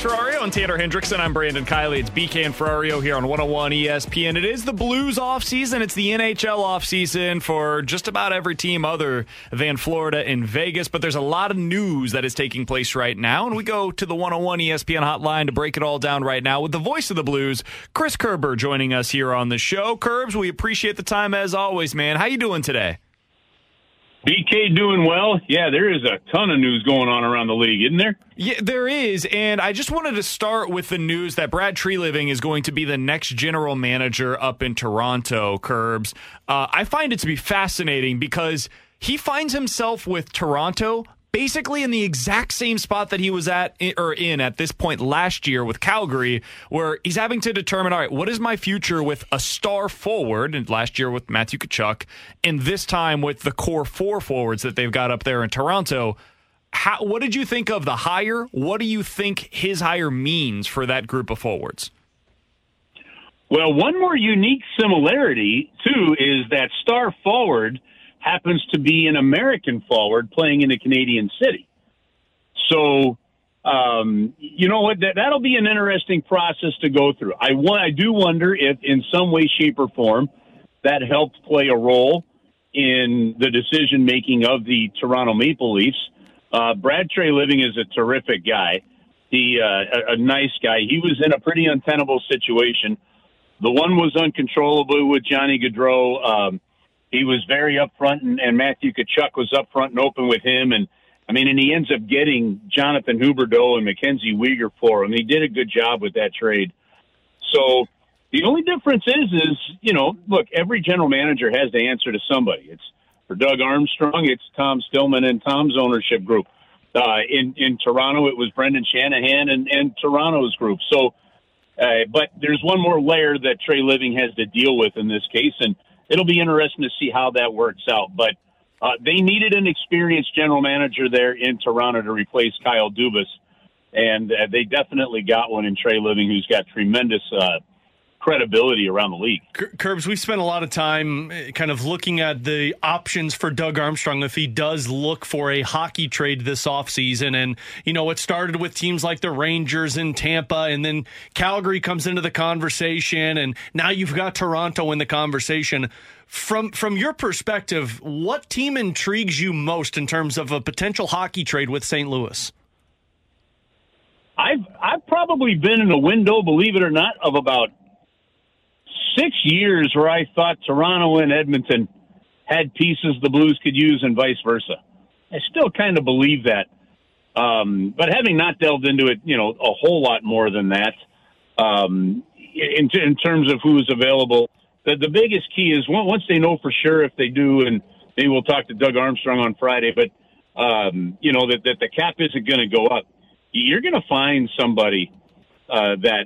Ferrario and Tanner Hendrickson, I'm Brandon Kiley. It's BK and Ferrario here on 101 ESPN. It is the Blues off season. It's the NHL off season for just about every team other than Florida and Vegas. But there's a lot of news that is taking place right now, and we go to the 101 ESPN hotline to break it all down right now with the voice of the Blues, Chris Kerber, joining us here on the show. Kerbs, we appreciate the time as always, man. How you doing today? BK doing well. Yeah, there is a ton of news going on around the league, isn't there? Yeah, there is. And I just wanted to start with the news that Brad Treliving is going to be the next general manager up in Toronto, Kerbs. Uh, I find it to be fascinating because he finds himself with Toronto basically in the exact same spot that he was at or in at this point last year with Calgary, where he's having to determine, all right, what is my future with a star forward? And last year with Matthew Tkachuk, and this time with the core four forwards that they've got up there in Toronto. How, what did you think of the hire? What do you think his hire means for that group of forwards? Well, one more unique similarity, too, is that star forward happens to be an American forward playing in a Canadian city. So, um, you know what? That, that'll be an interesting process to go through. I, I do wonder if, in some way, shape, or form, that helped play a role in the decision making of the Toronto Maple Leafs. Uh, Brad Treliving is a terrific guy. He uh, a, a nice guy. He was in a pretty untenable situation. The one was uncontrollable with Johnny Gaudreau. Um, he was very upfront, and, and Matthew Tkachuk was upfront and open with him. And I mean, and he ends up getting Jonathan Huberdeau and Mackenzie Weegar for him. He did a good job with that trade. So the only difference is, is you know, look, every general manager has to answer to somebody. It's for Doug Armstrong, it's Tom Stillman and Tom's ownership group. Uh, in in Toronto, it was Brendan Shanahan and, and Toronto's group. So, uh, but there's one more layer that Treliving has to deal with in this case, and it'll be interesting to see how that works out. But uh, they needed an experienced general manager there in Toronto to replace Kyle Dubas, and uh, they definitely got one in Treliving, who's got tremendous uh, credibility around the league. Kerbs, we spent a lot of time eh, kind of looking at the options for Doug Armstrong if he does look for a hockey trade this offseason. And, you know, it started with teams like the Rangers in Tampa, and then Calgary comes into the conversation, and now you've got Toronto in the conversation. From from your perspective, what team intrigues you most in terms of a potential hockey trade with St. Louis? I've I've probably been in a window, believe it or not, of about six years where I thought Toronto and Edmonton had pieces the Blues could use and vice versa. I still kind of believe that. Um, but having not delved into it, you know, a whole lot more than that, um, in, in terms of who's available, the, the biggest key is once they know for sure if they do, and maybe we'll talk to Doug Armstrong on Friday, but, um, you know, that, that the cap isn't going to go up. You're going to find somebody uh, that,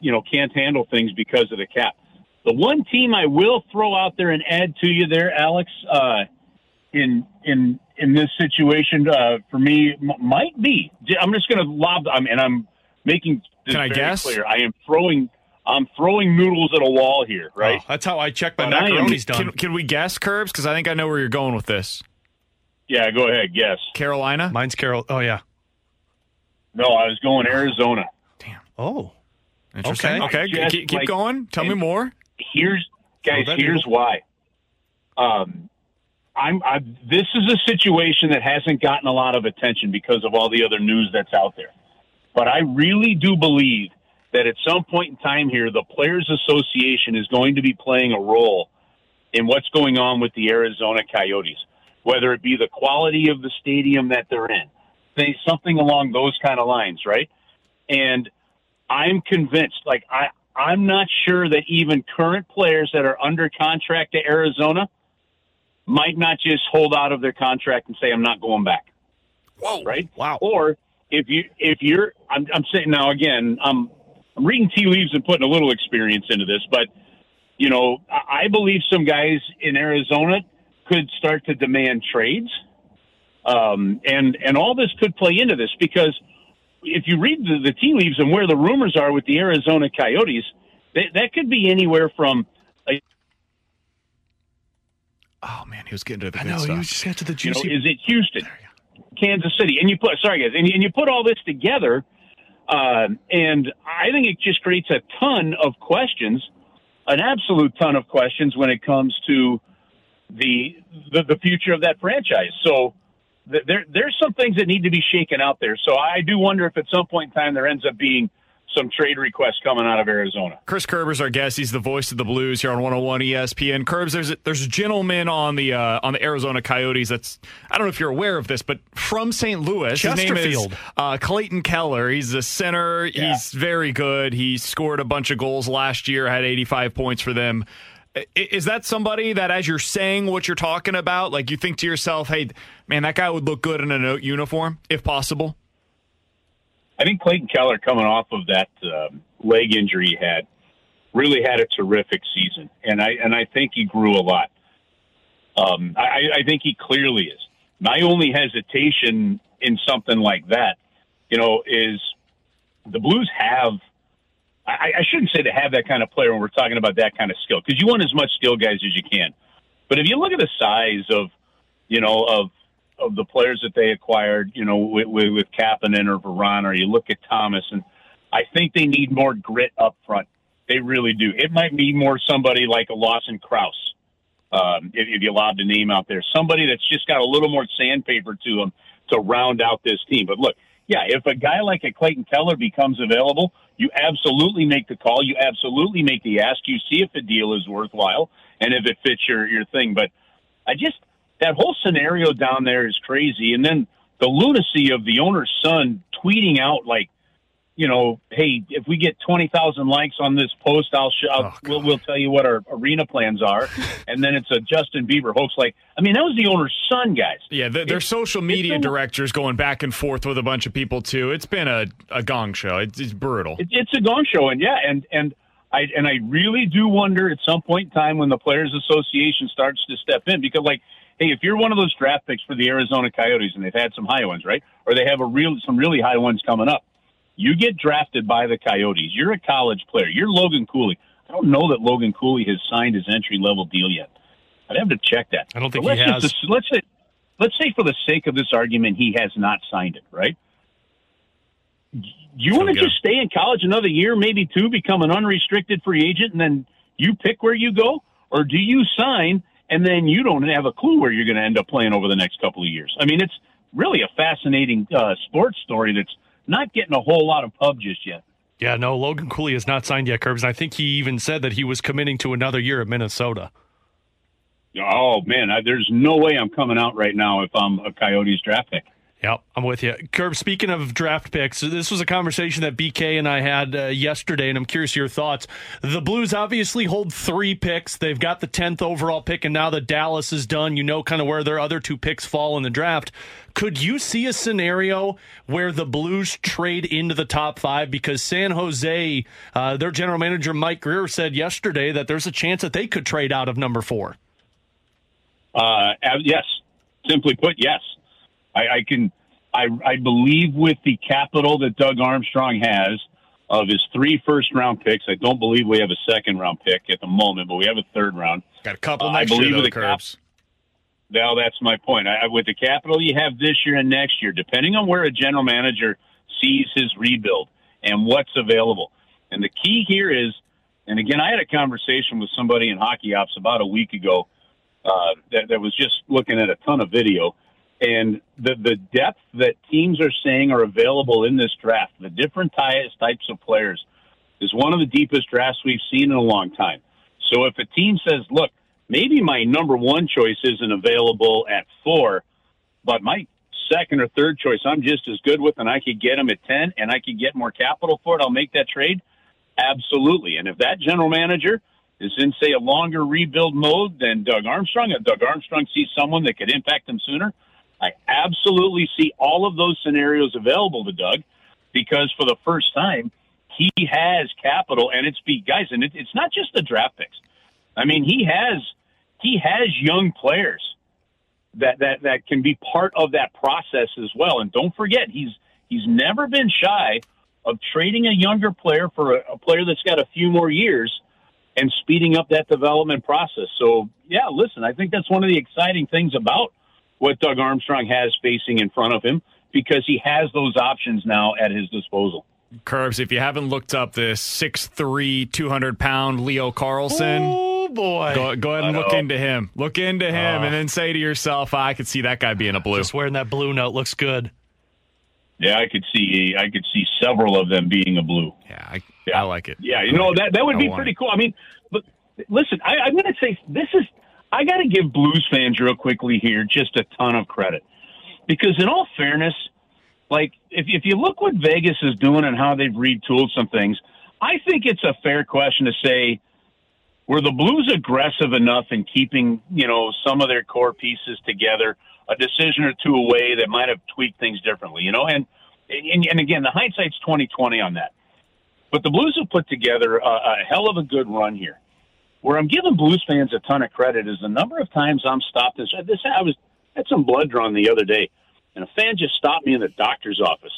you know, can't handle things because of the cap. The one team I will throw out there and add to you there, Alex, uh, in in in this situation uh, for me m- might be. I'm just going to lob. I mean, I'm making. This Can I very guess? Clear. I am throwing. I'm throwing noodles at a wall here, right? Oh, that's how I check my But I am- macaroni's done. Can, can we guess, Kerbs? Because I think I know where you're going with this. Yeah, go ahead. Guess. Carolina? Mine's Carol. Oh, yeah. No, I was going Arizona. Damn. Oh. Interesting. Okay. Okay, keep, keep like- going. Tell me more. Here's guys. that'd here's cool. why. Um, I'm. I, this is a situation that hasn't gotten a lot of attention because of all the other news that's out there. But I really do believe that at some point in time here, the Players Association is going to be playing a role in what's going on with the Arizona Coyotes, whether it be the quality of the stadium that they're in, something along those kind of lines, right? And I'm convinced, like I, I'm not sure that even current players that are under contract to Arizona might not just hold out of their contract and say, "I'm not going back." Whoa! Right? Wow. Or if you if you're, I'm, I'm saying now again, I'm I'm reading tea leaves and putting a little experience into this, but you know, I I believe some guys in Arizona could start to demand trades, um, and and all this could play into this because if you read the, the tea leaves and where the rumors are with the Arizona Coyotes, that, that could be anywhere from a, Oh man, he was getting to the I good know stuff. you just got to the you know, juicy. is it Houston, Kansas City, and you put sorry guys, and you, and you put all this together, uh, and I think it just creates a ton of questions, an absolute ton of questions when it comes to the the, the future of that franchise. So th- there there's some things that need to be shaken out there. So I do wonder if at some point in time there ends up being some trade requests coming out of Arizona. Chris Kerber's our guest. He's the voice of the Blues here on 101 ESPN. Kerbs, there's a, there's a gentleman on the uh, on the Arizona Coyotes. That's I don't know if you're aware of this, but from St. Louis, his name is uh, Clayton Keller. He's a center. He's very good. He scored a bunch of goals last year. Had 85 points for them. Is that somebody that, as you're saying what you're talking about, like you think to yourself, "Hey, man, that guy would look good in a uniform, if possible"? I think Clayton Keller, coming off of that um, leg injury he had, really had a terrific season, and I and I think he grew a lot. Um, I, I think he clearly is. My only hesitation in something like that, you know, is the Blues have. I, I shouldn't say to have that kind of player when we're talking about that kind of skill, because you want as much skill guys as you can. But if you look at the size of, you know, of of the players that they acquired, you know, with, with, with Kapanen or Vrana, or you look at Thomas, and I think they need more grit up front. They really do. It might be more somebody like a Lawson Crouse, um, if, if you allowed the name out there, somebody that's just got a little more sandpaper to them to round out this team. But look, yeah, if a guy like a Clayton Keller becomes available, you absolutely make the call. You absolutely make the ask. You see if the deal is worthwhile and if it fits your your thing. But I just that whole scenario down there is crazy. And then the lunacy of the owner's son tweeting out like, you know, hey, if we get twenty thousand likes on this post, I'll, sh- I'll Oh, we'll, we'll tell you what our arena plans are. and then it's a Justin Bieber hoax. Like, I mean, that was the owner's son, guys. Yeah, the, their social media directors going back and forth with a bunch of people too. It's been a, a gong show. It's, it's brutal. It, it's a gong show, and yeah, and and I and I really do wonder at some point in time when the Players Association starts to step in because, like, hey, if you're one of those draft picks for the Arizona Coyotes and they've had some high ones, right, or they have a real some really high ones coming up, you get drafted by the Coyotes. You're a college player. You're Logan Cooley. I don't know that Logan Cooley has signed his entry level deal yet. I'd have to check that. I don't think But he let's has. Just, let's say, let's say for the sake of this argument, he has not signed it, right? Do you So want to just stay in college another year, maybe two, become an unrestricted free agent, and then you pick where you go, or do you sign and then you don't have a clue where you're going to end up playing over the next couple of years? I mean, it's really a fascinating uh, sports story that's not getting a whole lot of pub just yet. Yeah, no, Logan Cooley has not signed yet, Kerbs. And I think he even said that he was committing to another year at Minnesota. Oh man, I, there's no way I'm coming out right now if I'm a Coyotes draft pick. Yep, I'm with you. Curb, speaking of draft picks, this was a conversation that BK and I had uh, yesterday, and I'm curious your thoughts. The Blues obviously hold three picks. They've got the 10th overall pick, and now that Dallas is done, you know kind of where their other two picks fall in the draft. Could you see a scenario where the Blues trade into the top five? Because San Jose, uh, their general manager Mike Grier said yesterday that there's a chance that they could trade out of number four. Uh, yes, simply put, yes. I, I can. I, I believe with the capital that Doug Armstrong has of his three first round picks. I don't believe we have a second round pick at the moment, but we have a third round. Got a couple Uh, I next year, believe though, with the cap- Kerbs. Well, that's my point. I, I- with the capital you have this year and next year, depending on where a general manager sees his rebuild and what's available. And the key here is, and again, I had a conversation with somebody in hockey ops about a week ago uh, that, that was just looking at a ton of video. And the, the depth that teams are saying are available in this draft, the different types types of players, is one of the deepest drafts we've seen in a long time. So if a team says, look, maybe my number one choice isn't available at four, but my second or third choice I'm just as good with, and I could get him at 10 and I could get more capital for it, I'll make that trade. Absolutely. And if that general manager is in, say, a longer rebuild mode than Doug Armstrong, and Doug Armstrong sees someone that could impact him sooner, I absolutely see all of those scenarios available to Doug because for the first time, he has capital and it's be guys, and it, it's not just the draft picks. I mean, he has he has young players that that that can be part of that process as well. And don't forget, he's he's never been shy of trading a younger player for a, a player that's got a few more years and speeding up that development process. So, yeah, listen, I think that's one of the exciting things about what Doug Armstrong has facing in front of him because he has those options now at his disposal. Kerbs, if you haven't looked up this 6'3, 200 pound Leo Carlsson. Oh, boy. Go, go ahead and look into him. Look into him Uh, and then say to yourself, I could see that guy being a blue. Just wearing that blue note looks good. Yeah, I could see I could see several of them being a blue. Yeah, I, Yeah. I like it. Yeah, you know that that would I be pretty it. cool. I mean, but listen, I, I'm going to say this is I got to give Blues fans real quickly here just a ton of credit because, in all fairness, like if if you look what Vegas is doing and how they've retooled some things, I think it's a fair question to say were the Blues aggressive enough in keeping you know some of their core pieces together, a decision or two away that might have tweaked things differently, you know, and and, and again, the hindsight's twenty twenty on that. But the Blues have put together a, a hell of a good run here. Where I'm giving Blues fans a ton of credit is the number of times I'm stopped. This, this I was had some blood drawn the other day, and a fan just stopped me in the doctor's office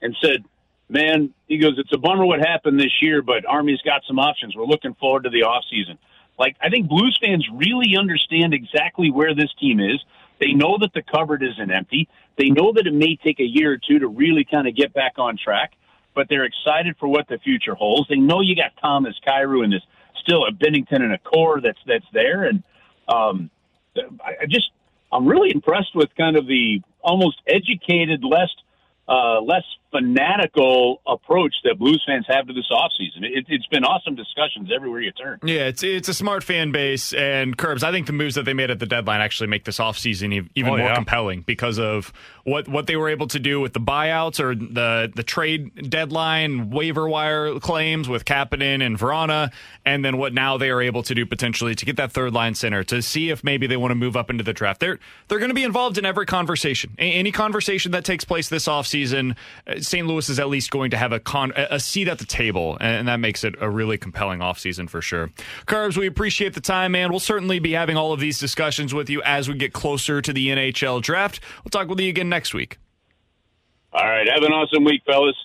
and said, "Man, he goes, it's a bummer what happened this year, but Army's got some options. We're looking forward to the off season." Like I think Blues fans really understand exactly where this team is. They know that the cupboard isn't empty. They know that it may take a year or two to really kind of get back on track, but they're excited for what the future holds. They know you got Thomas Kyrou and this still a Binnington and a core that's that's there, and um, I, I just I'm really impressed with kind of the almost educated, less uh, less fanatical approach that Blues fans have to this offseason. It, it's been awesome discussions everywhere you turn. Yeah, it's it's a smart fan base and Kerbs. I think the moves that they made at the deadline actually make this offseason even Oh, more yeah. compelling because of what what they were able to do with the buyouts or the the trade deadline waiver wire claims with Kapanen and Vrana, and then what now they are able to do potentially to get that third line center to see if maybe they want to move up into the draft. They're they're going to be involved in every conversation. A- any conversation that takes place this offseason, uh, St. Louis is at least going to have a con a seat at the table, and that makes it a really compelling offseason for sure. Kerbs, we appreciate the time, man. We'll certainly be having all of these discussions with you as we get closer to the NHL draft. We'll talk with you again next week. All right, have an awesome week, fellas.